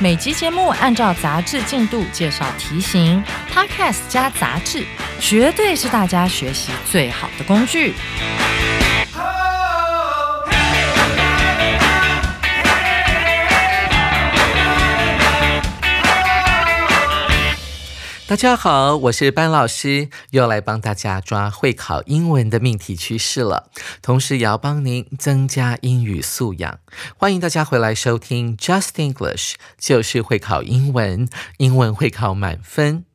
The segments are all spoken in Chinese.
每集节目按照杂志进度介绍题型，Podcast 加杂志，绝对是大家学习最好的工具。大家好，我是班老师，又来帮大家抓会考英文的命题趋势了，同时也要帮您增加英语素养。欢迎大家回来收听 Just English，就是会考英文，英文会考满分。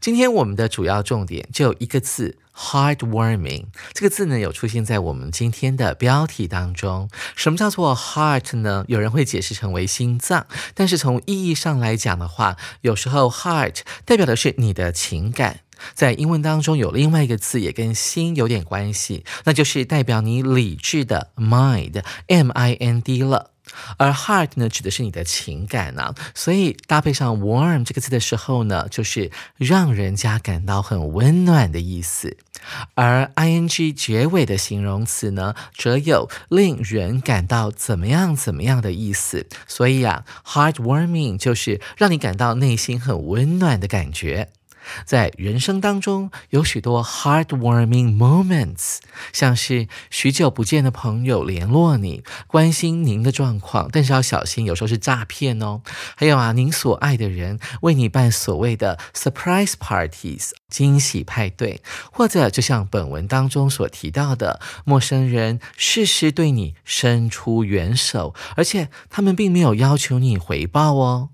今天我们的主要重点就一个字。Heartwarming 这个字呢，有出现在我们今天的标题当中。什么叫做 heart 呢？有人会解释成为心脏，但是从意义上来讲的话，有时候 heart 代表的是你的情感。在英文当中有另外一个字也跟心有点关系，那就是代表你理智的 mind，M-I-N-D 了。而 heart 呢，指的是你的情感呢，所以搭配上 warm 这个字的时候呢，就是让人家感到很温暖的意思。而 ing 结尾的形容词呢，则有令人感到怎么样怎么样的意思。所以啊，heartwarming 就是让你感到内心很温暖的感觉。在人生当中有许多 heartwarming moments，像是许久不见的朋友联络你，关心您的状况，但是要小心，有时候是诈骗哦。还有啊，您所爱的人为你办所谓的 surprise parties，惊喜派对，或者就像本文当中所提到的，陌生人适时对你伸出援手，而且他们并没有要求你回报哦。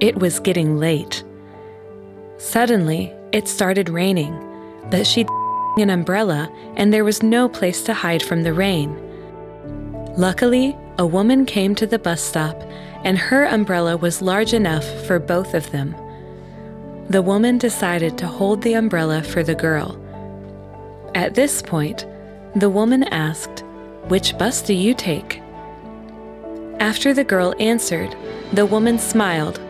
It was getting late. Suddenly, it started raining, but she an umbrella and there was no place to hide from the rain. Luckily, a woman came to the bus stop and her umbrella was large enough for both of them. The woman decided to hold the umbrella for the girl. At this point, the woman asked, Which bus do you take? After the girl answered, the woman smiled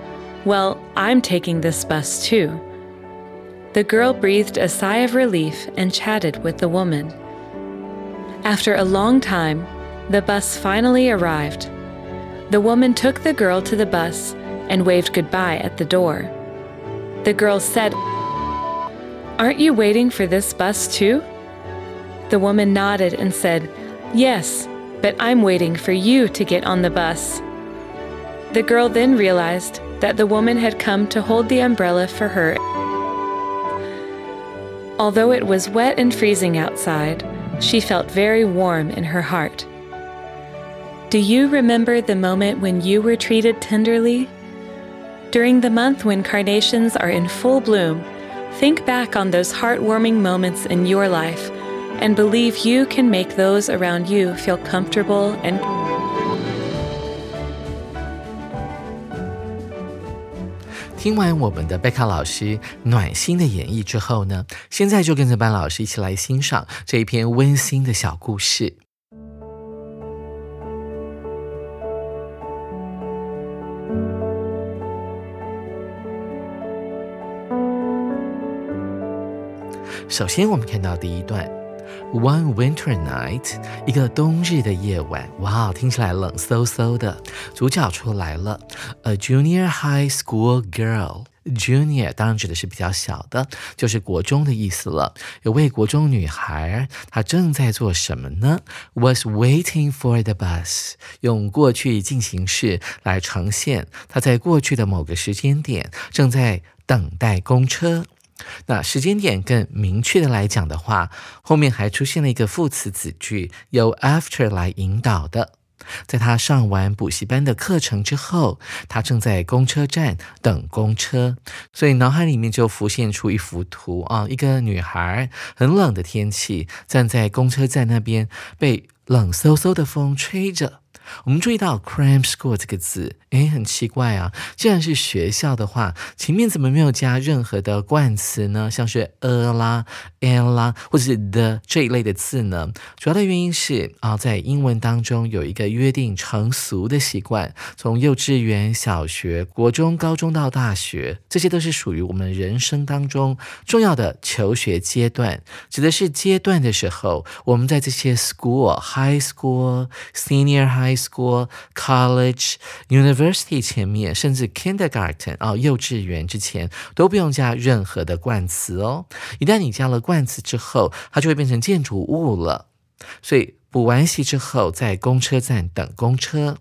well, I'm taking this bus too. The girl breathed a sigh of relief and chatted with the woman. After a long time, the bus finally arrived. The woman took the girl to the bus and waved goodbye at the door. The girl said, Aren't you waiting for this bus too? The woman nodded and said, Yes, but I'm waiting for you to get on the bus. The girl then realized that the woman had come to hold the umbrella for her. Although it was wet and freezing outside, she felt very warm in her heart. Do you remember the moment when you were treated tenderly? During the month when carnations are in full bloom, think back on those heartwarming moments in your life and believe you can make those around you feel comfortable and 听完我们的贝卡老师暖心的演绎之后呢，现在就跟着班老师一起来欣赏这一篇温馨的小故事。首先，我们看到第一段。One winter night，一个冬日的夜晚，哇，听起来冷飕飕的。主角出来了，A junior high school girl，junior 当然指的是比较小的，就是国中的意思了。有位国中女孩，她正在做什么呢？Was waiting for the bus，用过去进行式来呈现，她在过去的某个时间点正在等待公车。那时间点更明确的来讲的话，后面还出现了一个副词子句，由 after 来引导的。在他上完补习班的课程之后，他正在公车站等公车，所以脑海里面就浮现出一幅图啊，一个女孩，很冷的天气，站在公车站那边，被冷飕飕的风吹着。我们注意到 cram school 这个字，诶，很奇怪啊！既然是学校的话，前面怎么没有加任何的冠词呢？像是 a 啦、an 啦，或者是 the 这一类的字呢？主要的原因是啊，在英文当中有一个约定成俗的习惯，从幼稚园、小学、国中、高中到大学，这些都是属于我们人生当中重要的求学阶段。指的是阶段的时候，我们在这些 school、high school、senior high School, college, university 前面，甚至 kindergarten 啊，幼稚园之前都不用加任何的冠词哦。一旦你加了冠词之后，它就会变成建筑物了。所以补完习之后，在公车站等公车。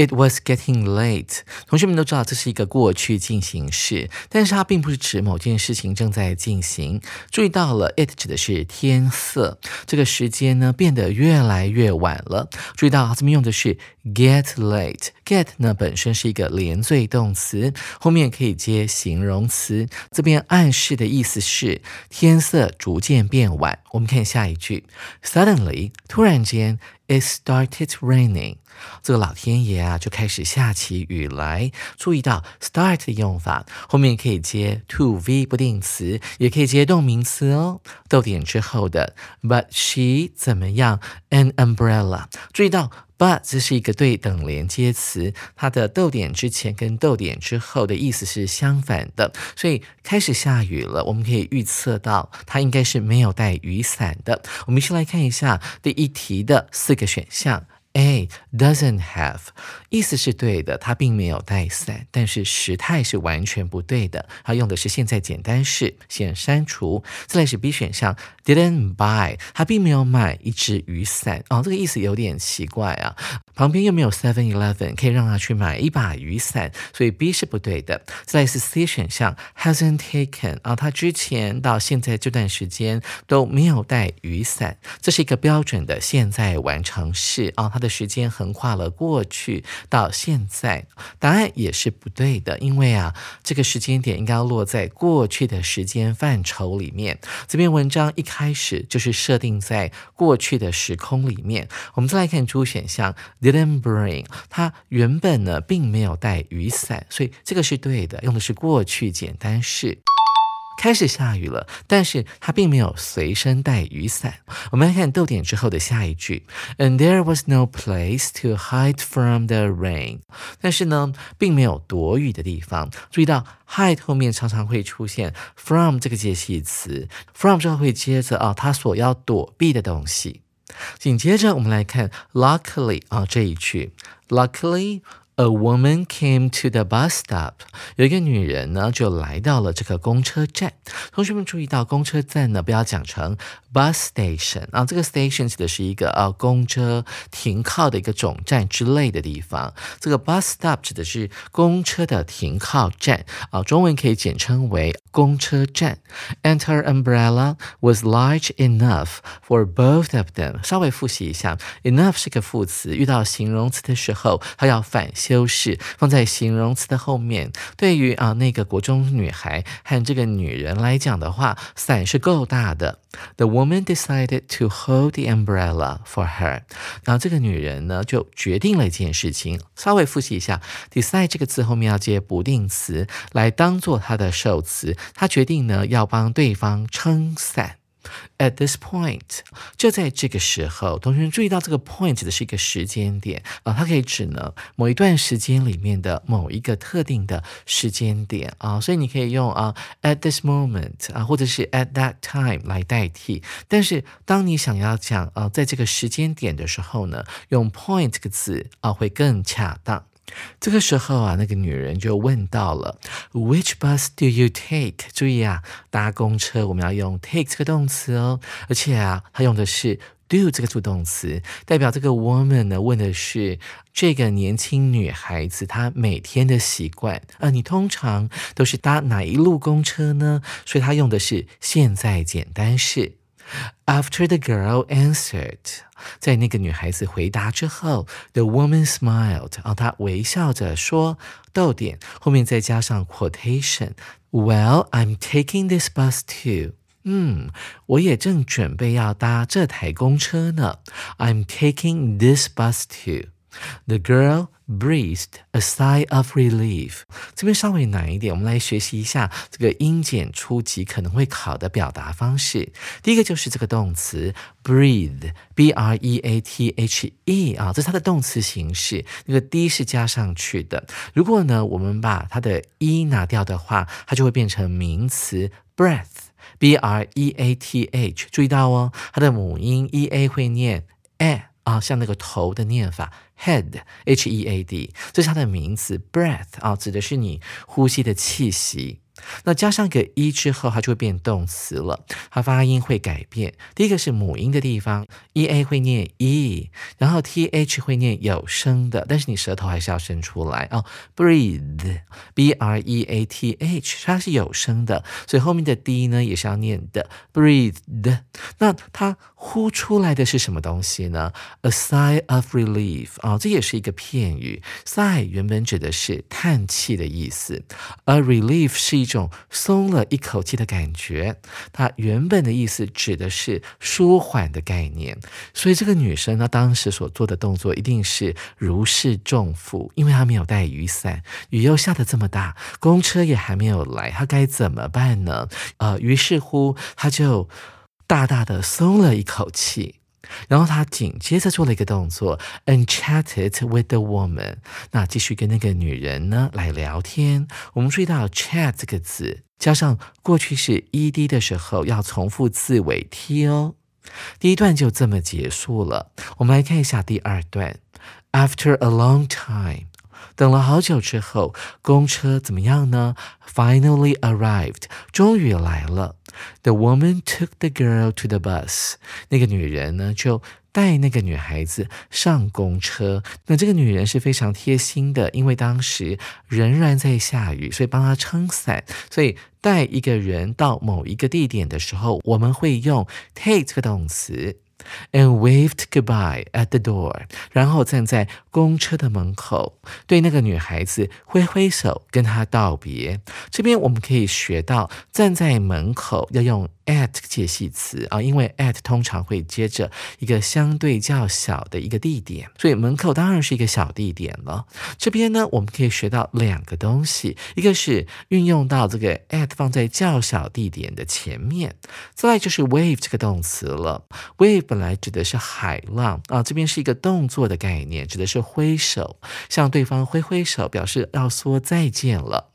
It was getting late。同学们都知道这是一个过去进行式，但是它并不是指某件事情正在进行。注意到了，it 指的是天色，这个时间呢变得越来越晚了。注意到它这边用的是 get late。get 呢本身是一个连缀动词，后面可以接形容词，这边暗示的意思是天色逐渐变晚。我们看下一句，Suddenly，突然间，it started raining。这个老天爷啊，就开始下起雨来。注意到 start 的用法，后面可以接 to v 不定词，也可以接动名词哦。逗点之后的 but she 怎么样？an umbrella。注意到 but 这是一个对等连接词，它的逗点之前跟逗点之后的意思是相反的，所以开始下雨了，我们可以预测到它应该是没有带雨伞的。我们先来看一下第一题的四个选项。A doesn't have，意思是对的，他并没有带伞，但是时态是完全不对的，他用的是现在简单式，先删除。再来是 B 选项，didn't buy，他并没有买一支雨伞，哦，这个意思有点奇怪啊，旁边又没有 Seven Eleven 可以让他去买一把雨伞，所以 B 是不对的。再来是 C 选项，hasn't taken，啊，他之前到现在这段时间都没有带雨伞，这是一个标准的现在完成式啊，他。的时间横跨了过去到现在，答案也是不对的，因为啊，这个时间点应该要落在过去的时间范畴里面。这篇文章一开始就是设定在过去的时空里面。我们再来看主选项，didn't bring，它原本呢并没有带雨伞，所以这个是对的，用的是过去简单式。开始下雨了，但是他并没有随身带雨伞。我们来看逗点之后的下一句，And there was no place to hide from the rain。但是呢，并没有躲雨的地方。注意到 hide 后面常常会出现 from 这个介系词，from 之后会接着啊，他所要躲避的东西。紧接着我们来看 luckily 啊这一句，luckily。A woman came to the bus stop。有一个女人呢，就来到了这个公车站。同学们注意到，公车站呢不要讲成 bus station 啊，这个 station 指的是一个啊公车停靠的一个总站之类的地方。这个 bus stop 指的是公车的停靠站啊，中文可以简称为公车站。And her umbrella was large enough for both of them。稍微复习一下，enough 是个副词，遇到形容词的时候，它要反。修饰放在形容词的后面。对于啊那个国中女孩和这个女人来讲的话，伞是够大的。The woman decided to hold the umbrella for her。然后这个女人呢就决定了一件事情。稍微复习一下，decide 这个字后面要接不定词来当做它的受词。她决定呢要帮对方撑伞。At this point，就在这个时候，同学们注意到这个 point 指的是一个时间点啊，它可以指呢某一段时间里面的某一个特定的时间点啊，所以你可以用啊 at this moment 啊，或者是 at that time 来代替。但是当你想要讲啊在这个时间点的时候呢，用 point 这个字啊会更恰当。这个时候啊，那个女人就问到了：“Which bus do you take？” 注意啊，搭公车我们要用 take 这个动词哦，而且啊，它用的是 do 这个助动词，代表这个 woman 呢问的是这个年轻女孩子她每天的习惯啊，你通常都是搭哪一路公车呢？所以她用的是现在简单式。After the girl answered，在那个女孩子回答之后，the woman smiled，啊，她微笑着说，逗点后面再加上 quotation。Well, I'm taking this bus too。嗯，我也正准备要搭这台公车呢。I'm taking this bus too。The girl breathed a sigh of relief。这边稍微难一点，我们来学习一下这个英检初级可能会考的表达方式。第一个就是这个动词 breathe，b r e a t h e 啊，这是它的动词形式，那个 d 是加上去的。如果呢，我们把它的 e 拿掉的话，它就会变成名词 breath，b r e a t h。注意到哦，它的母音 e a 会念 a。啊，像那个头的念法，head，h e a d，这是它的名词，breath 啊，指的是你呼吸的气息。那加上个一之后，它就会变动词了，它发音会改变。第一个是母音的地方，e a 会念 e，然后 t h 会念有声的，但是你舌头还是要伸出来哦。breathe，b r e a t h，它是有声的，所以后面的 d 呢也是要念的 Breathe，。那它呼出来的是什么东西呢？a sigh of relief 啊，这也是一个片语，sigh 原本指的是叹气的意思，a relief 是一。种松了一口气的感觉，它原本的意思指的是舒缓的概念。所以这个女生呢，当时所做的动作一定是如释重负，因为她没有带雨伞，雨又下得这么大，公车也还没有来，她该怎么办呢？呃，于是乎，她就大大的松了一口气。然后他紧接着做了一个动作，and chatted with the woman。那继续跟那个女人呢来聊天。我们注意到 chat 这个字加上过去式 ed 的时候要重复字尾 t 哦。第一段就这么结束了。我们来看一下第二段。After a long time，等了好久之后，公车怎么样呢？Finally arrived，终于来了。The woman took the girl to the bus。那个女人呢，就带那个女孩子上公车。那这个女人是非常贴心的，因为当时仍然在下雨，所以帮她撑伞。所以带一个人到某一个地点的时候，我们会用 take 这个动词。And waved goodbye at the door，然后站在公车的门口，对那个女孩子挥挥手，跟她道别。这边我们可以学到，站在门口要用。at 介系词啊，因为 at 通常会接着一个相对较小的一个地点，所以门口当然是一个小地点了。这边呢，我们可以学到两个东西，一个是运用到这个 at 放在较小地点的前面，再来就是 wave 这个动词了。wave 本来指的是海浪啊，这边是一个动作的概念，指的是挥手，向对方挥挥手，表示要说再见了。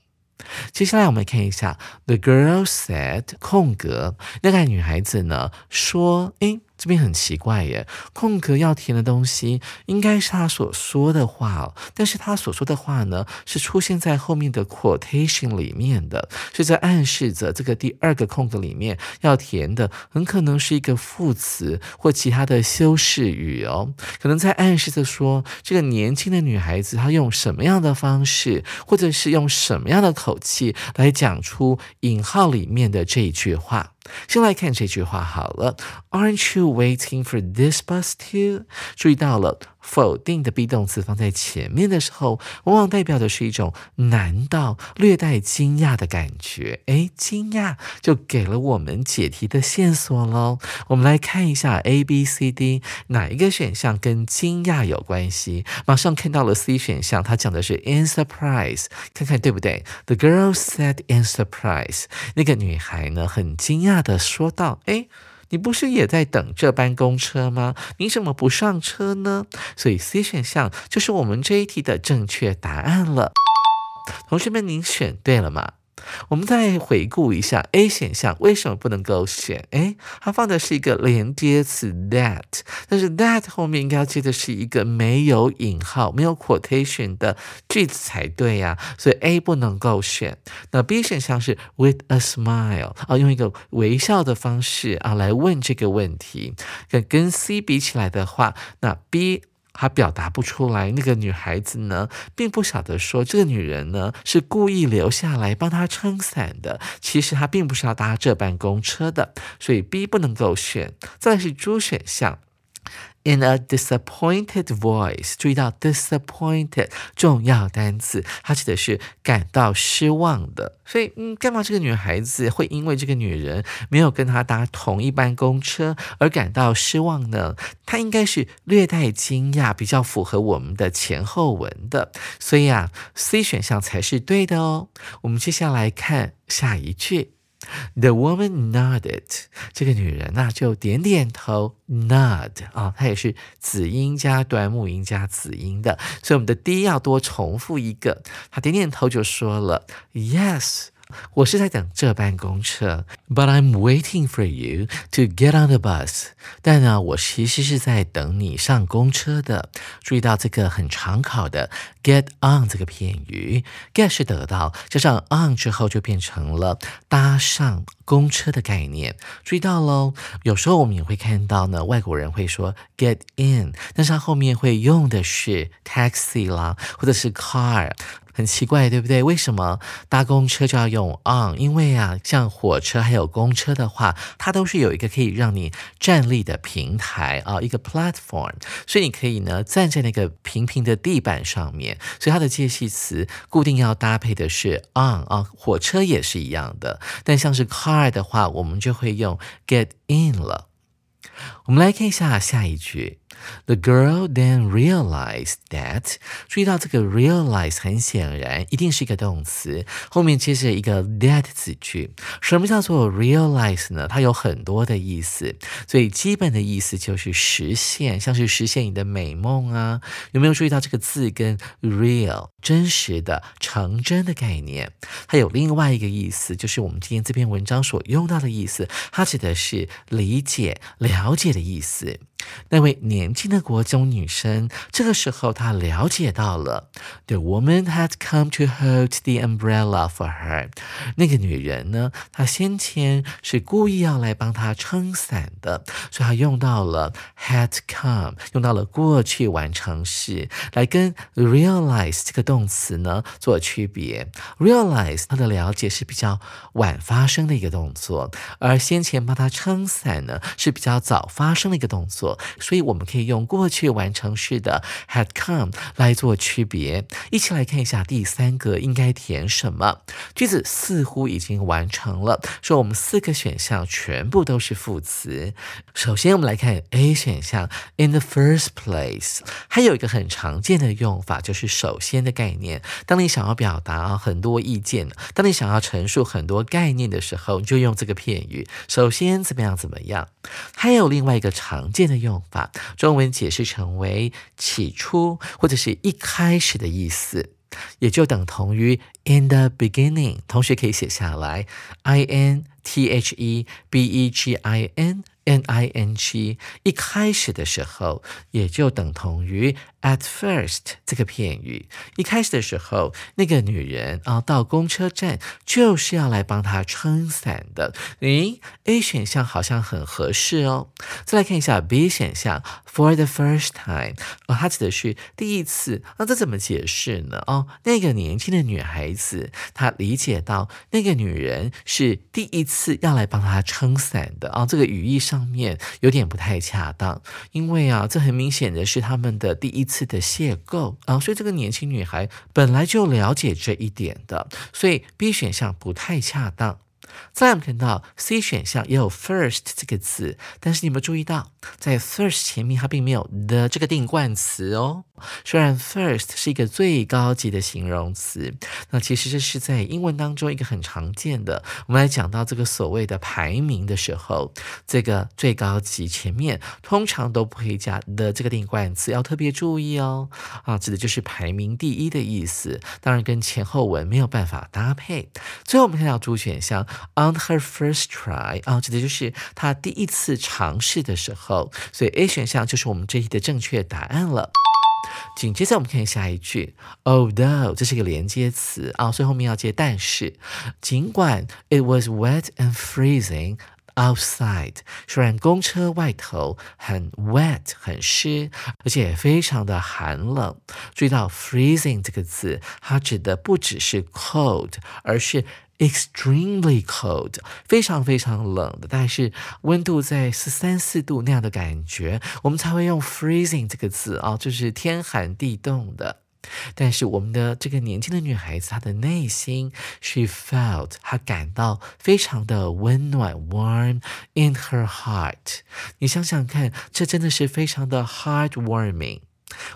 接下来我们看一下，The girl said，空格，那个女孩子呢说，诶。这边很奇怪耶，空格要填的东西应该是他所说的话，但是他所说的话呢是出现在后面的 quotation 里面的，是在暗示着这个第二个空格里面要填的很可能是一个副词或其他的修饰语哦，可能在暗示着说这个年轻的女孩子她用什么样的方式，或者是用什么样的口气来讲出引号里面的这一句话。先来看这句话好了，Aren't you waiting for this bus too？注意到了。 否定的 be 动词放在前面的时候，往往代表的是一种难道、略带惊讶的感觉。诶，惊讶就给了我们解题的线索喽。我们来看一下 A、B、C、D 哪一个选项跟惊讶有关系？马上看到了 C 选项，它讲的是 in surprise，看看对不对？The girl said in surprise，那个女孩呢很惊讶的说道：“诶。你不是也在等这班公车吗？你怎么不上车呢？所以 C 选项就是我们这一题的正确答案了。同学们，您选对了吗？我们再回顾一下 A 选项为什么不能够选？诶，它放的是一个连接词 that，但是 that 后面应该要接的是一个没有引号、没有 quotation 的句子才对呀，所以 A 不能够选。那 B 选项是 with a smile 啊，用一个微笑的方式啊来问这个问题。跟跟 C 比起来的话，那 B。他表达不出来，那个女孩子呢，并不晓得说这个女人呢是故意留下来帮他撑伞的。其实她并不是要搭这班公车的，所以 B 不能够选。再是 D 选项。In a disappointed voice，注意到 disappointed 重要单词，它指的是感到失望的。所以，嗯，干嘛这个女孩子会因为这个女人没有跟她搭同一班公车而感到失望呢？她应该是略带惊讶，比较符合我们的前后文的。所以啊，C 选项才是对的哦。我们接下来看下一句。The woman nodded，这个女人呐就点点头，nod 啊，它也是子音加短母音加子音的，所以我们的 D 要多重复一个，她点点头就说了，Yes。我是在等这班公车，But I'm waiting for you to get on the bus。但呢，我其实是在等你上公车的。注意到这个很常考的 get on 这个片语，get 是得到，加上 on 之后就变成了搭上公车的概念。注意到喽，有时候我们也会看到呢，外国人会说 get in，但是他后面会用的是 taxi 啦，或者是 car。很奇怪，对不对？为什么搭公车就要用 on？因为啊，像火车还有公车的话，它都是有一个可以让你站立的平台啊，一个 platform，所以你可以呢站在那个平平的地板上面。所以它的介系词固定要搭配的是 on 啊，火车也是一样的。但像是 car 的话，我们就会用 get in 了。我们来看一下下一句。The girl then realized that，注意到这个 realize 很显然一定是一个动词，后面接着一个 that 子句。什么叫做 realize 呢？它有很多的意思，最基本的意思就是实现，像是实现你的美梦啊。有没有注意到这个字跟 real 真实的、成真的概念？它有另外一个意思，就是我们今天这篇文章所用到的意思，它指的是理解、了了解的意思。那位年轻的国中女生，这个时候她了解到了，the woman had come to hold the umbrella for her。那个女人呢，她先前是故意要来帮她撑伞的，所以她用到了 had come，用到了过去完成时，来跟 realize 这个动词呢做区别。realize 它的了解是比较晚发生的一个动作，而先前帮她撑伞呢是比较早发生的一个动作。所以我们可以用过去完成式的 had come 来做区别。一起来看一下第三个应该填什么句子，似乎已经完成了。说我们四个选项全部都是副词。首先我们来看 A 选项，in the first place，还有一个很常见的用法就是首先的概念。当你想要表达很多意见，当你想要陈述很多概念的时候，就用这个片语。首先怎么样怎么样？还有另外一个常见的。用法，中文解释成为起初或者是一开始的意思，也就等同于 in the beginning。同学可以写下来，i n t h e b e g i n n i n g，一开始的时候，也就等同于。At first 这个片语，一开始的时候，那个女人啊，到公车站就是要来帮她撑伞的。诶 a 选项好像很合适哦。再来看一下 B 选项，For the first time，哦，它指的是第一次。那这怎么解释呢？哦，那个年轻的女孩子，她理解到那个女人是第一次是要来帮他撑伞的。啊，这个语义上面有点不太恰当，因为啊，这很明显的是他们的第一。次的邂逅啊，所以这个年轻女孩本来就了解这一点的，所以 B 选项不太恰当。再我们看到 C 选项也有 first 这个字，但是你有没有注意到，在 first 前面它并没有 the 这个定冠词哦？虽然 first 是一个最高级的形容词，那其实这是在英文当中一个很常见的。我们来讲到这个所谓的排名的时候，这个最高级前面通常都不会加 the 这个定冠词，要特别注意哦。啊，指的就是排名第一的意思，当然跟前后文没有办法搭配。最后我们看到主选项 on her first try 啊，指的就是她第一次尝试的时候，所以 A 选项就是我们这一题的正确答案了。紧接着我们看下一句，although 这是一个连接词啊，所以后面要接但是。尽管 it was wet and freezing outside，虽然公车外头很 wet 很湿，而且非常的寒冷。注意到 freezing 这个字，它指的不只是 cold，而是 extremely cold，非常非常冷的，但是温度在十三四度那样的感觉，我们才会用 freezing 这个字啊，就是天寒地冻的。但是我们的这个年轻的女孩子，她的内心，she felt，她感到非常的温暖，warm in her heart。你想想看，这真的是非常的 heartwarming。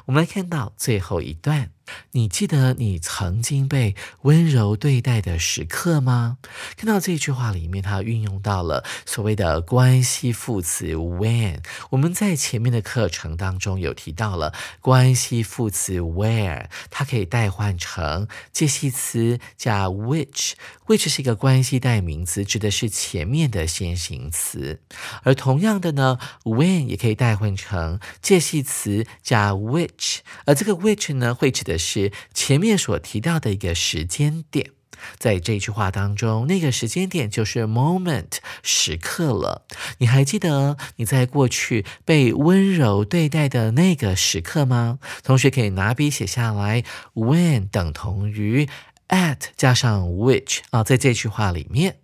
我们来看到最后一段。你记得你曾经被温柔对待的时刻吗？看到这句话里面，它运用到了所谓的关系副词 when。我们在前面的课程当中有提到了关系副词 where，它可以代换成介系词加 which。which 是一个关系代名词，指的是前面的先行词。而同样的呢，when 也可以代换成介系词加 which。而这个 which 呢，会指的是前面所提到的一个时间点，在这句话当中，那个时间点就是 moment 时刻了。你还记得你在过去被温柔对待的那个时刻吗？同学可以拿笔写下来，when 等同于 at 加上 which 啊，在这句话里面，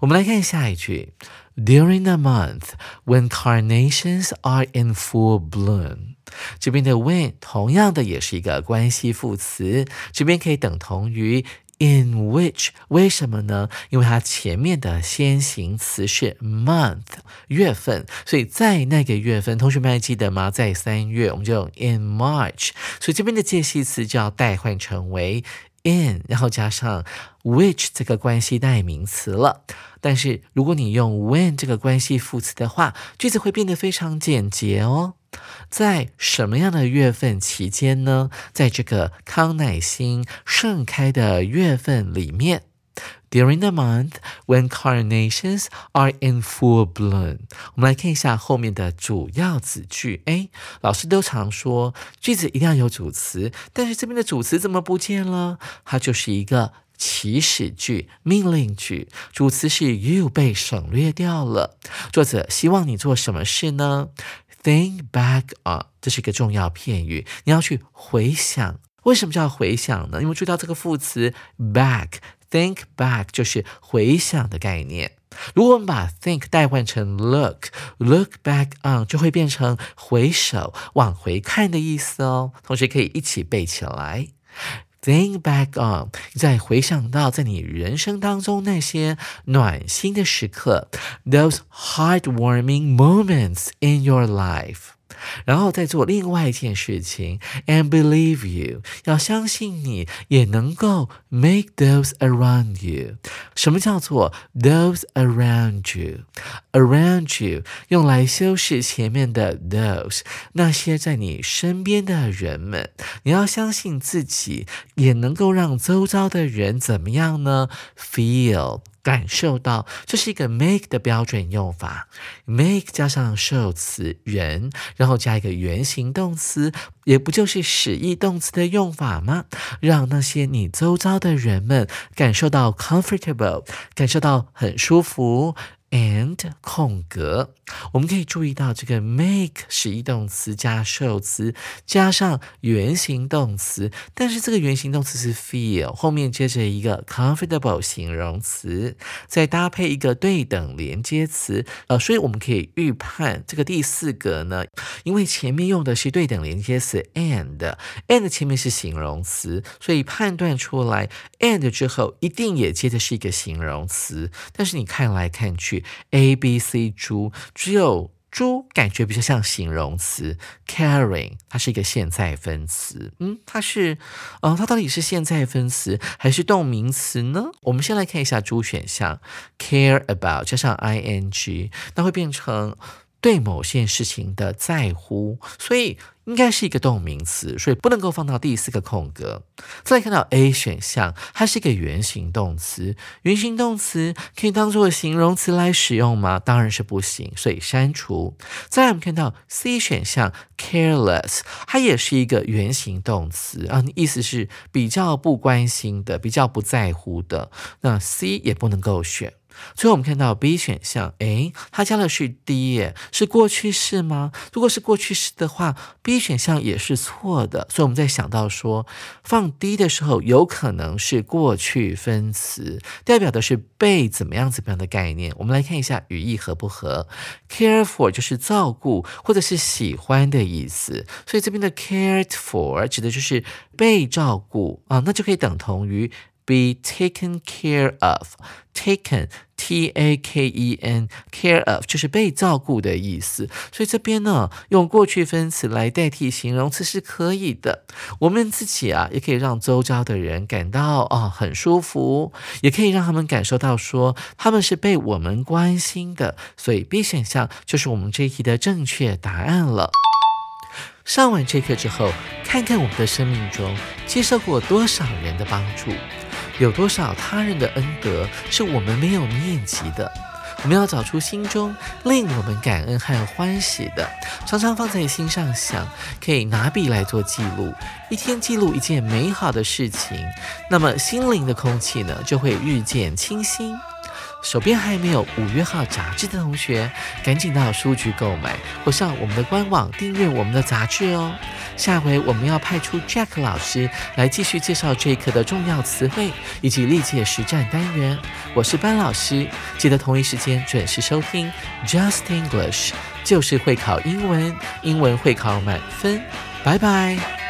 我们来看下一句，during the month when carnations are in full bloom。这边的 when 同样的也是一个关系副词，这边可以等同于 in which，为什么呢？因为它前面的先行词是 month 月份，所以在那个月份，同学们还记得吗？在三月，我们就用 in March，所以这边的介系词就要代换成为 in，然后加上 which 这个关系代名词了。但是如果你用 when 这个关系副词的话，句子会变得非常简洁哦。在什么样的月份期间呢？在这个康乃馨盛开的月份里面，during the month when carnations are in full bloom。我们来看一下后面的主要子句。哎，老师都常说句子一定要有主词，但是这边的主词怎么不见了？它就是一个祈使句、命令句，主词是 you 被省略掉了。作者希望你做什么事呢？Think back on，这是一个重要片语，你要去回想。为什么叫回想呢？因为注意到这个副词 back，think back 就是回想的概念。如果我们把 think 代换成 look，look back on 就会变成回首、往回看的意思哦。同学可以一起背起来。Think back on，你再回想到在你人生当中那些暖心的时刻，those heartwarming moments in your life。 然后再做另外一件事情，and believe you，要相信你也能够 make those around you。什么叫做 those around you？around you 用来修饰前面的 those，那些在你身边的人们，你要相信自己也能够让周遭的人怎么样呢？feel。感受到，这是一个 make 的标准用法，make 加上受词人，然后加一个原形动词，也不就是使役动词的用法吗？让那些你周遭的人们感受到 comfortable，感受到很舒服。And 空格，我们可以注意到这个 make 使役动词加受词加上原形动词，但是这个原形动词是 feel，后面接着一个 comfortable 形容词，再搭配一个对等连接词，呃，所以我们可以预判这个第四个呢，因为前面用的是对等连接词 and，and 前面是形容词，所以判断出来 and 之后一定也接的是一个形容词，但是你看来看去。A、B、C 猪只有猪感觉比较像形容词，caring，它是一个现在分词。嗯，它是，呃，它到底是现在分词还是动名词呢？我们先来看一下猪选项，care about 加上 ing，那会变成。对某件事情的在乎，所以应该是一个动名词，所以不能够放到第四个空格。再看到 A 选项，它是一个原形动词，原形动词可以当做形容词来使用吗？当然是不行，所以删除。再来我们看到 C 选项，careless，它也是一个原形动词啊，意思是比较不关心的，比较不在乎的，那 C 也不能够选。最后我们看到 B 选项，诶，它加的是 D，是过去式吗？如果是过去式的话，B 选项也是错的。所以我们在想到说，放 D 的时候，有可能是过去分词，代表的是被怎么样怎么样的概念。我们来看一下语义合不合？Care for 就是照顾或者是喜欢的意思，所以这边的 cared for 指的就是被照顾啊，那就可以等同于。Be taken care of. Taken, T A K E N, care of 就是被照顾的意思。所以这边呢，用过去分词来代替形容词是可以的。我们自己啊，也可以让周遭的人感到哦很舒服，也可以让他们感受到说他们是被我们关心的。所以 B 选项就是我们这一题的正确答案了。上完这课之后，看看我们的生命中接受过多少人的帮助。有多少他人的恩德是我们没有念及的？我们要找出心中令我们感恩还有欢喜的，常常放在心上想，可以拿笔来做记录，一天记录一件美好的事情，那么心灵的空气呢就会日渐清新。手边还没有五月号杂志的同学，赶紧到书局购买，或上我们的官网订阅我们的杂志哦。下回我们要派出 Jack 老师来继续介绍这一课的重要词汇以及历届实战单元。我是班老师，记得同一时间准时收听 Just English，就是会考英文，英文会考满分。拜拜。